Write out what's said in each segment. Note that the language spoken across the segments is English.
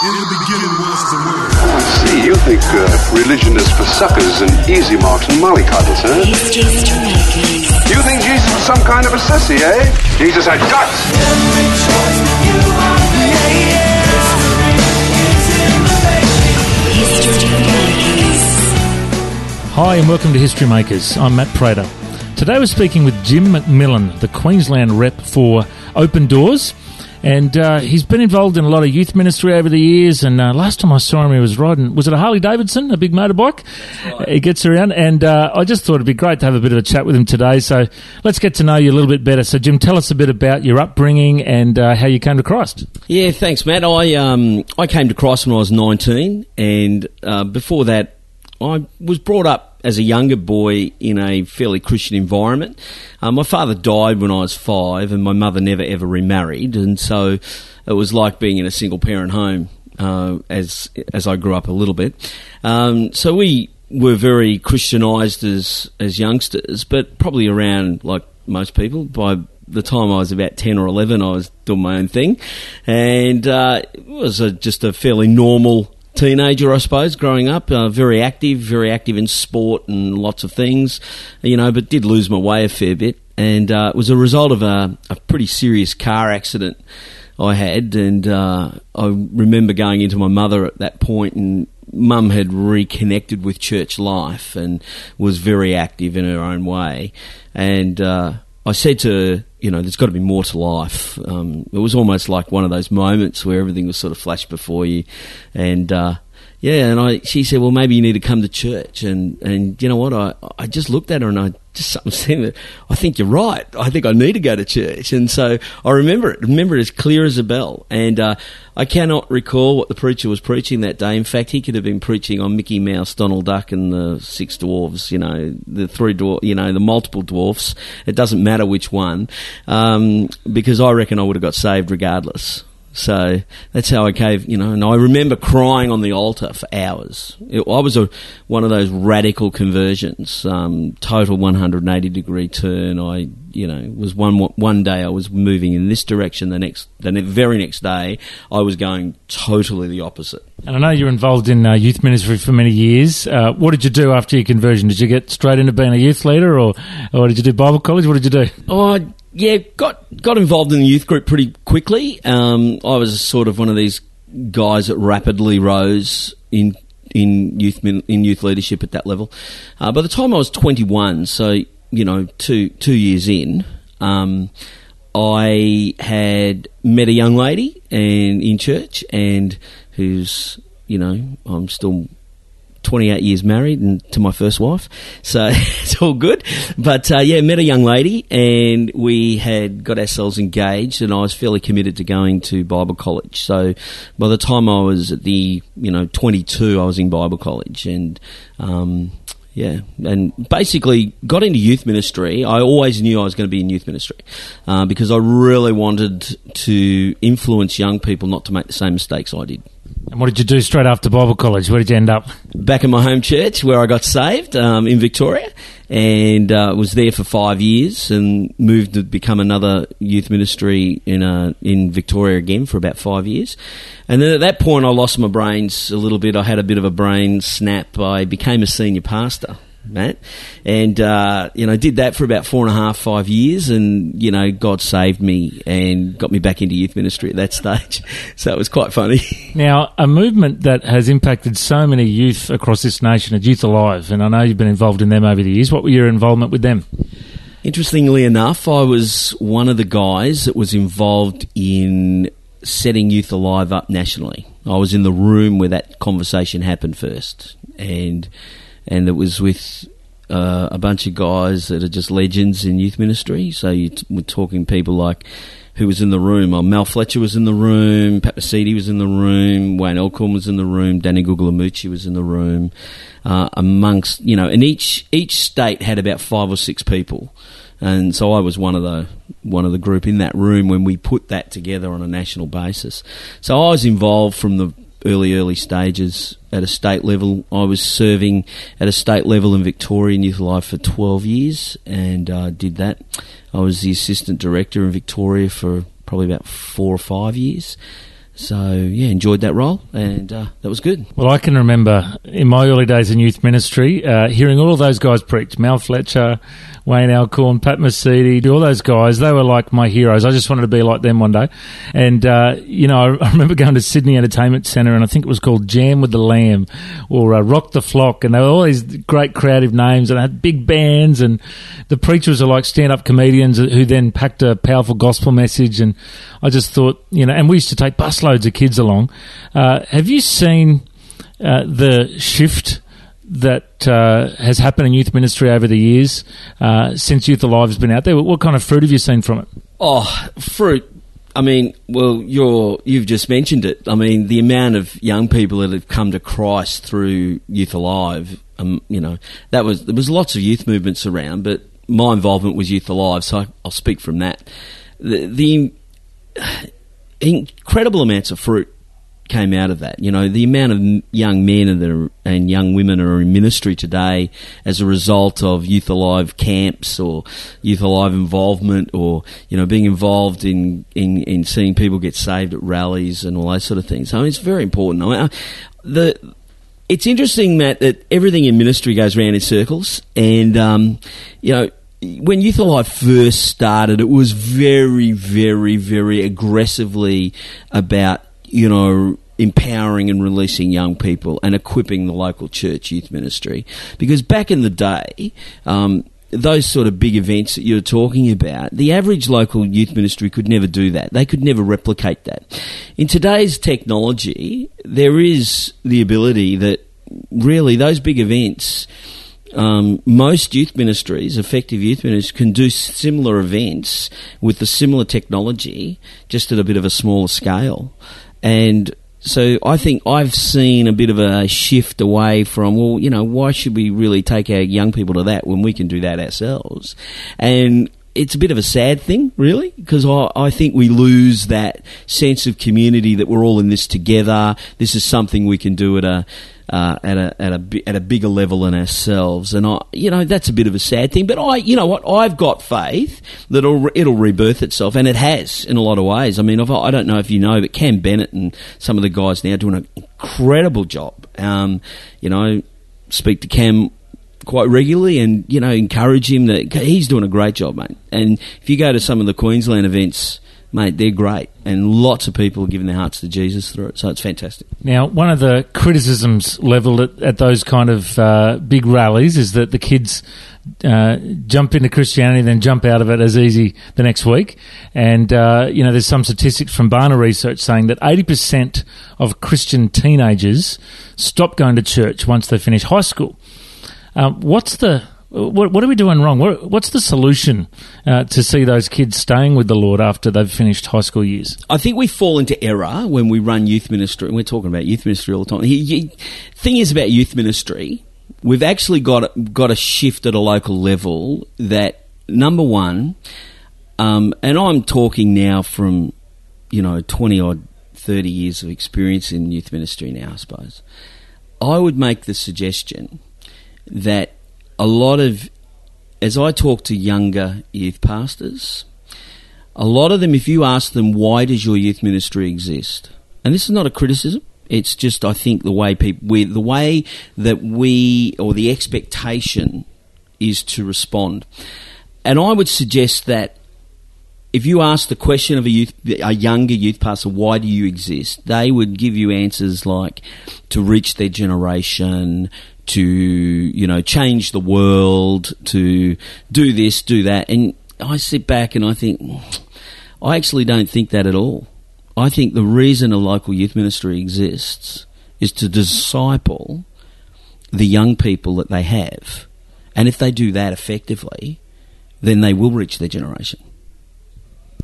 In the beginning was the word. I see. You think uh, religion is for suckers and easy marks and mollycoddles, huh? History's to makers. You think Jesus was some kind of a sissy, eh? Jesus had guts. History makers. Hi, and welcome to History Makers. I'm Matt Prater. Today we're speaking with Jim McMillan, the Queensland rep for Open Doors. And uh, he's been involved in a lot of youth ministry over the years. And uh, last time I saw him, he was riding, was it a Harley Davidson, a big motorbike? He gets around. And uh, I just thought it'd be great to have a bit of a chat with him today. So let's get to know you a little bit better. So, Jim, tell us a bit about your upbringing and uh, how you came to Christ. Yeah, thanks, Matt. I um, I came to Christ when I was 19, and uh, before that, I was brought up as a younger boy in a fairly Christian environment. Uh, my father died when I was five, and my mother never ever remarried, and so it was like being in a single parent home uh, as as I grew up a little bit. Um, so we were very Christianised as as youngsters, but probably around like most people by the time I was about 10 or 11, I was doing my own thing. And uh, it was a, just a fairly normal teenager, I suppose, growing up. Uh, very active, very active in sport and lots of things, you know, but did lose my way a fair bit. And uh, it was a result of a, a pretty serious car accident I had. And uh, I remember going into my mother at that point and mum had reconnected with church life and was very active in her own way. And uh, I said to her, you know, there's got to be more to life. Um, it was almost like one of those moments where everything was sort of flashed before you, and uh, yeah, and I, she said, well, maybe you need to come to church, and and you know what, I I just looked at her and I just something said that I think you're right. I think I need to go to church, and so I remember it, remember it as clear as a bell, and uh, I cannot recall what the preacher was preaching that day. In fact, he could have been preaching on Mickey Mouse, Donald Duck, and the six dwarves. You know, the three dwar- you know, the multiple dwarfs. It doesn't matter which one, um, because I reckon I would have got saved regardless. So that's how I gave, you know, and I remember crying on the altar for hours. It, I was a, one of those radical conversions, um, total 180 degree turn. I, you know, was one one day I was moving in this direction, the next, the ne- very next day I was going totally the opposite. And I know you're involved in uh, youth ministry for many years. Uh, what did you do after your conversion? Did you get straight into being a youth leader, or, or did you do Bible college? What did you do? Oh, I- yeah, got got involved in the youth group pretty quickly. Um, I was sort of one of these guys that rapidly rose in in youth in youth leadership at that level. Uh, by the time I was 21, so you know, two two years in, um, I had met a young lady and in church, and who's you know, I'm still 28 years married and to my first wife, so it's all good. But uh, yeah, met a young lady and we had got ourselves engaged, and I was fairly committed to going to Bible college. So by the time I was at the you know 22, I was in Bible college, and um, yeah, and basically got into youth ministry. I always knew I was going to be in youth ministry uh, because I really wanted to influence young people not to make the same mistakes I did And what did you do straight after Bible college? Where did you end up? back in my home church where I got saved um, in Victoria and uh, was there for five years and moved to become another youth ministry in uh, in Victoria again for about five years. And then at that point, I lost my brains a little bit. I had a bit of a brain snap. I became a senior pastor. Matt, and uh, you know, did that for about four and a half, five years, and you know, God saved me and got me back into youth ministry at that stage. So it was quite funny. Now, a movement that has impacted so many youth across this nation is Youth Alive, and I know you've been involved in them over the years. What were your involvement with them? Interestingly enough, I was one of the guys that was involved in setting Youth Alive up nationally. I was in the room where that conversation happened first, and and it was with uh, a bunch of guys that are just legends in youth ministry. So you t- we're talking people like who was in the room. Uh, Mal Fletcher was in the room. Pat Mesiti was in the room. Wayne Alcorn was in the room. Danny Guglielmucci was in the room. Uh, amongst you know, and each each state had about five or six people, and so I was one of the one of the group in that room when we put that together on a national basis. So I was involved from the early early stages at a state level. I was serving at a state level in Victoria in Youth Alive for 12 years and uh, did that. I was the assistant director in Victoria for probably about four or five years. So yeah, enjoyed that role, and uh, that was good. Well, I can remember in my early days in youth ministry uh, hearing all of those guys preach. Mal Fletcher, Wayne Alcorn, Pat Mesiti, all those guys. They were like my heroes. I just wanted to be like them one day. And, uh, you know, I remember going to Sydney Entertainment Centre and I think it was called Jam with the Lamb or uh, Rock the Flock. And they were all these great creative names and had big bands. And the preachers are like stand up comedians who then packed a powerful gospel message. And I just thought, you know, and we used to take busloads of kids along. Uh, have you seen uh, the shift? that uh, has happened in youth ministry over the years uh, since Youth Alive has been out there? What kind of fruit have you seen from it? Oh, fruit. I mean, well, you're you've just mentioned it. I mean, the amount of young people that have come to Christ through Youth Alive. Um, you know, that was there was lots of youth movements around, but my involvement was Youth Alive, so I'll speak from that. The, the incredible amounts of fruit came out of that. You know, the amount of young men and, are, and young women are in ministry today as a result of Youth Alive camps or Youth Alive involvement or, you know, being involved in, in, in seeing people get saved at rallies and all those sort of things. Mean, it's very important. I mean, the, it's interesting, Matt, that everything in ministry goes around in circles and, um, you know, when Youth Alive first started, it was very, very, very aggressively about you know, empowering and releasing young people and equipping the local church youth ministry. Because back in the day, um, those sort of big events that you're talking about, the average local youth ministry could never do that. They could never replicate that. In today's technology, there is the ability that really those big events. Um, most youth ministries, effective youth ministries, can do similar events with the similar technology, just at a bit of a smaller scale. And so I think I've seen a bit of a shift away from, well, you know, why should we really take our young people to that when we can do that ourselves? And it's a bit of a sad thing, really, because I, I, think we lose that sense of community that we're all in this together. This is something we can do at a uh, at a at a at a bigger level than ourselves, and I you know that's a bit of a sad thing. But I you know what I've got faith that it'll it'll rebirth itself, and it has in a lot of ways. I mean I've, I do not know if you know, but Cam Bennett and some of the guys now doing an incredible job. Um, you know, speak to Cam quite regularly and you know encourage him that he's doing a great job, mate. And if you go to some of the Queensland events mate, they're great, and lots of people are giving their hearts to Jesus through it. So it's fantastic. Now, one of the criticisms levelled at, at those kind of uh, big rallies is that the kids uh, jump into Christianity, then jump out of it as easy the next week. And uh, you know, there's some statistics from Barna research saying that 80% of Christian teenagers stop going to church once they finish high school. Um, what's the what, what, are we doing wrong? What, what's the solution uh, to see those kids staying with the Lord after they've finished high school years? I think we fall into error when we run youth ministry. We're talking about youth ministry all the time. The thing is about youth ministry, we've actually got got a shift at a local level. That number one, um, and I'm talking now from you know twenty or thirty years of experience in youth ministry now. I suppose I would make the suggestion that a lot of, as I talk to younger youth pastors, a lot of them, if you ask them, why does your youth ministry exist? And this is not a criticism. It's just, I think, the way people, we, the way that we, or the expectation is to respond. And I would suggest that if you ask the question of a youth, a younger youth pastor, why do you exist? They would give you answers like to reach their generation, to you know change the world, to do this, do that, and I sit back and I think I actually don't think that at all. I think the reason a local youth ministry exists is to disciple the young people that they have, and if they do that effectively, then they will reach their generation.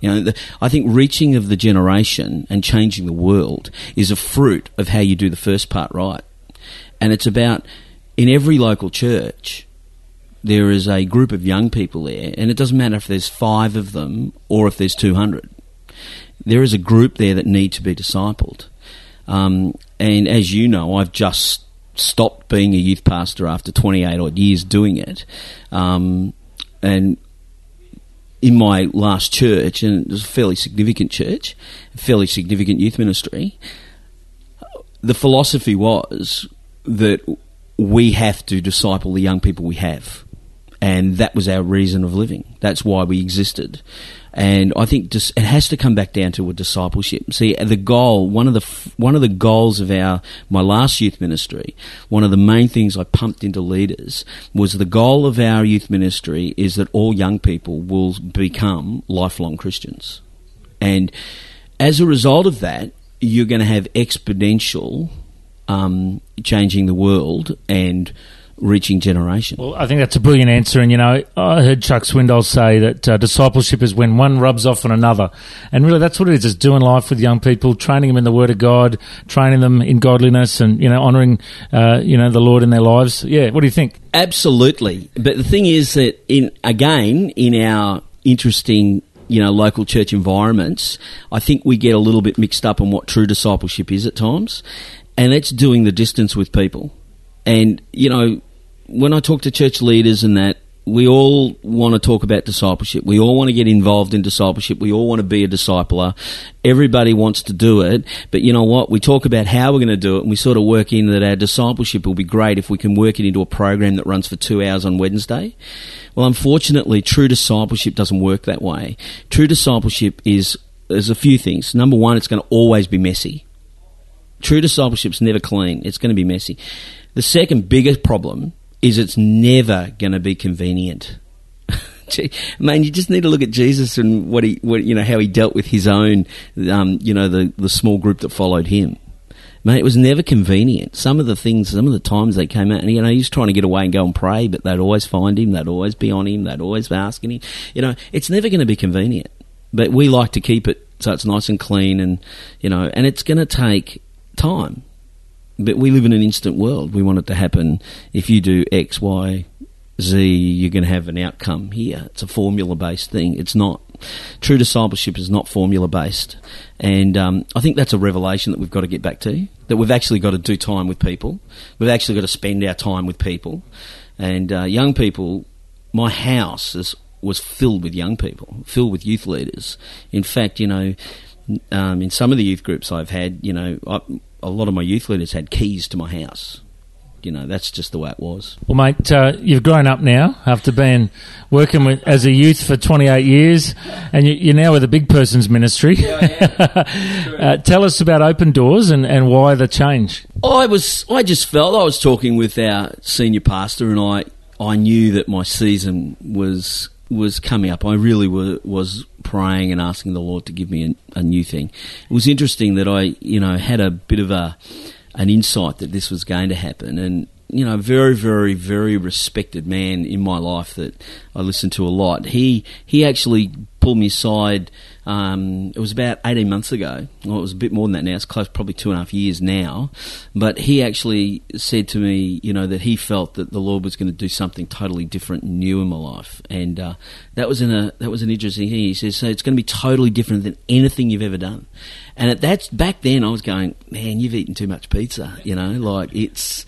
You know, the, I think reaching of the generation and changing the world is a fruit of how you do the first part right. And it's about in every local church, there is a group of young people there, and it doesn't matter if there's five of them or if there's 200. There is a group there that need to be discipled. Um, and as you know, I've just stopped being a youth pastor after 28 odd years doing it. Um, and in my last church, and it was a fairly significant church, a fairly significant youth ministry. The philosophy was that we have to disciple the young people we have, and that was our reason of living. That's why we existed. And I think dis- it has to come back down to a discipleship. See, the goal, one of the f- one of the goals of our my last youth ministry, one of the main things I pumped into leaders was the goal of our youth ministry is that all young people will become lifelong Christians, and as a result of that, you're going to have exponential um, changing the world and reaching generation. Well, I think that's a brilliant answer. And, you know, I heard Chuck Swindoll say that uh, discipleship is when one rubs off on another. And really, that's what it is. It's doing life with young people, training them in the Word of God, training them in godliness and, you know, honouring, uh, you know, the Lord in their lives. Yeah, what do you think? Absolutely. But the thing is that in again in our interesting you know local church environments, I think we get a little bit mixed up on what true discipleship is at times, and that's doing the distance with people. And you know, when I talk to church leaders and that, we all want to talk about discipleship. We all want to get involved in discipleship. We all want to be a discipler. Everybody wants to do it. But you know what? We talk about how we're going to do it and we sort of work in that our discipleship will be great if we can work it into a program that runs for two hours on Wednesday. Well, unfortunately, true discipleship doesn't work that way. True discipleship is, there's a few things. Number one, it's going to always be messy. True discipleship's never clean. It's going to be messy. The second biggest problem is it's never going to be convenient. Man, you just need to look at Jesus and what he, what, you know, how he dealt with his own, um, you know, the, the small group that followed him. Man, it was never convenient. Some of the things, some of the times they came out, and you know, he was trying to get away and go and pray, but they'd always find him, they'd always be on him, they'd always be asking him. You know, it's never going to be convenient. But we like to keep it so it's nice and clean, and you know, and it's going to take time. But we live in an instant world. We want it to happen. If you do X, Y, Z, you're going to have an outcome here. It's a formula based thing. It's not. True discipleship is not formula based. And um, I think that's a revelation that we've got to get back to. That we've actually got to do time with people. We've actually got to spend our time with people. And uh, young people, my house is, was filled with young people, filled with youth leaders. In fact, you know, um, in some of the youth groups I've had, you know, I, a lot of my youth leaders had keys to my house. You know, that's just the way it was. Well, mate, uh, you've grown up now after being working with, as a youth for 28 years, and you, you're now with a big person's ministry. uh, tell us about Open Doors and, and why the change. I was, I just felt I was talking with our senior pastor, and I, I knew that my season was was coming up. I really was praying and asking the Lord to give me a, a new thing. It was interesting that I, you know, had a bit of a an insight that this was going to happen, and you know, very, very, very respected man in my life that I listened to a lot. He he actually pulled me aside. Um, it was about eighteen months ago. Well, it was a bit more than that now. It's close, probably two and a half years now. But he actually said to me, you know, that he felt that the Lord was going to do something totally different and new in my life, and uh, that was in a that was an interesting thing. He says, so it's going to be totally different than anything you've ever done. And at that back then, I was going, man, you've eaten too much pizza. You know, like it's.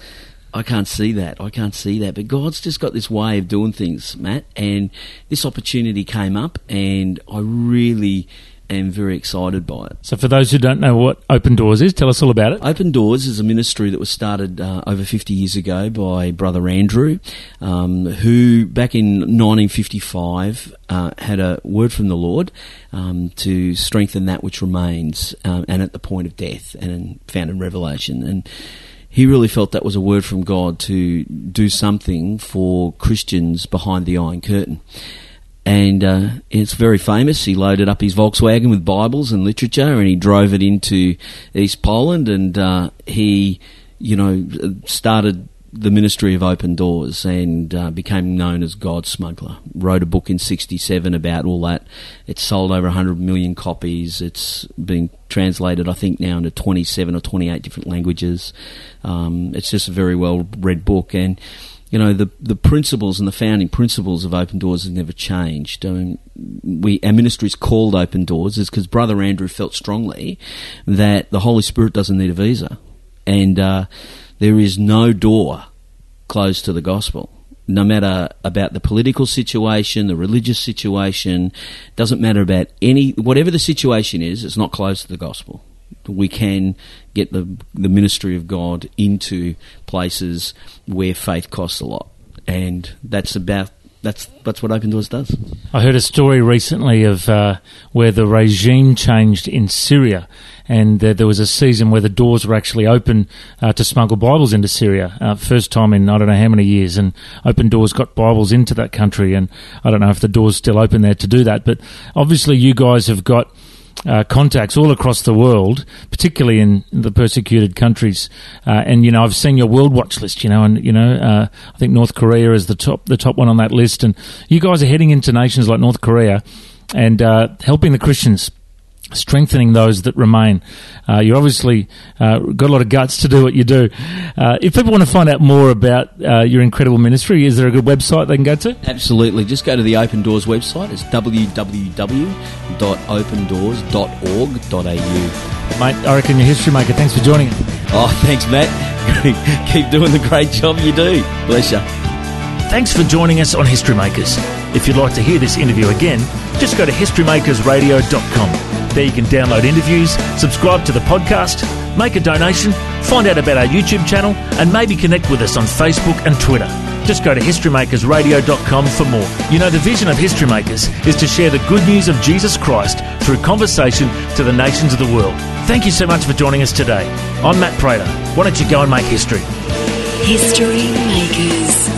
I can't see that. I can't see that. But God's just got this way of doing things, Matt. And this opportunity came up, and I really am very excited by it. So, for those who don't know what Open Doors is, tell us all about it. Open Doors is a ministry that was started uh, over 50 years ago by Brother Andrew, um, who back in 1955 uh, had a word from the Lord um, to strengthen that which remains um, and at the point of death, and found in Revelation. And he really felt that was a word from God to do something for Christians behind the Iron Curtain. And uh, it's very famous. He loaded up his Volkswagen with Bibles and literature, and he drove it into East Poland, and uh, he, you know, started the ministry of open doors and uh, became known as God Smuggler. Wrote a book in '67 about all that. It's sold over 100 million copies. It's been translated, I think, now into 27 or 28 different languages. Um, it's just a very well read book, and you know the the principles and the founding principles of Open Doors have never changed. I mean, we our ministry is called Open Doors is because Brother Andrew felt strongly that the Holy Spirit doesn't need a visa, and uh, there is no door closed to the gospel. no matter about the political situation, the religious situation, doesn't matter about any whatever the situation is. It's not closed to the gospel. We can get the the ministry of God into places where faith costs a lot, and that's about that's that's what Open Doors does. I heard a story recently of uh, where the regime changed in Syria, and uh, there was a season where the doors were actually open uh, to smuggle Bibles into Syria. Uh, first time in I don't know how many years, and Open Doors got Bibles into that country. And I don't know if the doors still open there to do that, but obviously you guys have got uh, contacts all across the world, particularly in the persecuted countries. Uh, and you know, I've seen your World Watch list. You know, and you know, uh, I think North Korea is the top the top one on that list. And you guys are heading into nations like North Korea and uh, helping the Christians. Strengthening those that remain. Uh, you obviously uh, got a lot of guts to do what you do. Uh, if people want to find out more about uh, your incredible ministry, is there a good website they can go to? Absolutely. Just go to the Open Doors website. It's www.opendoors.org.au. Mate, I reckon you're history maker. Thanks for joining us. Oh, thanks, Matt. Keep doing the great job you do. Bless you. Thanks for joining us on History Makers. If you'd like to hear this interview again, just go to historymakersradio.com. There you can download interviews, subscribe to the podcast, make a donation, find out about our YouTube channel, and maybe connect with us on Facebook and Twitter. Just go to historymakersradio.com for more. You know, the vision of History Makers is to share the good news of Jesus Christ through conversation to the nations of the world. Thank you so much for joining us today. I'm Matt Prater. Why don't you go and make history? History Makers.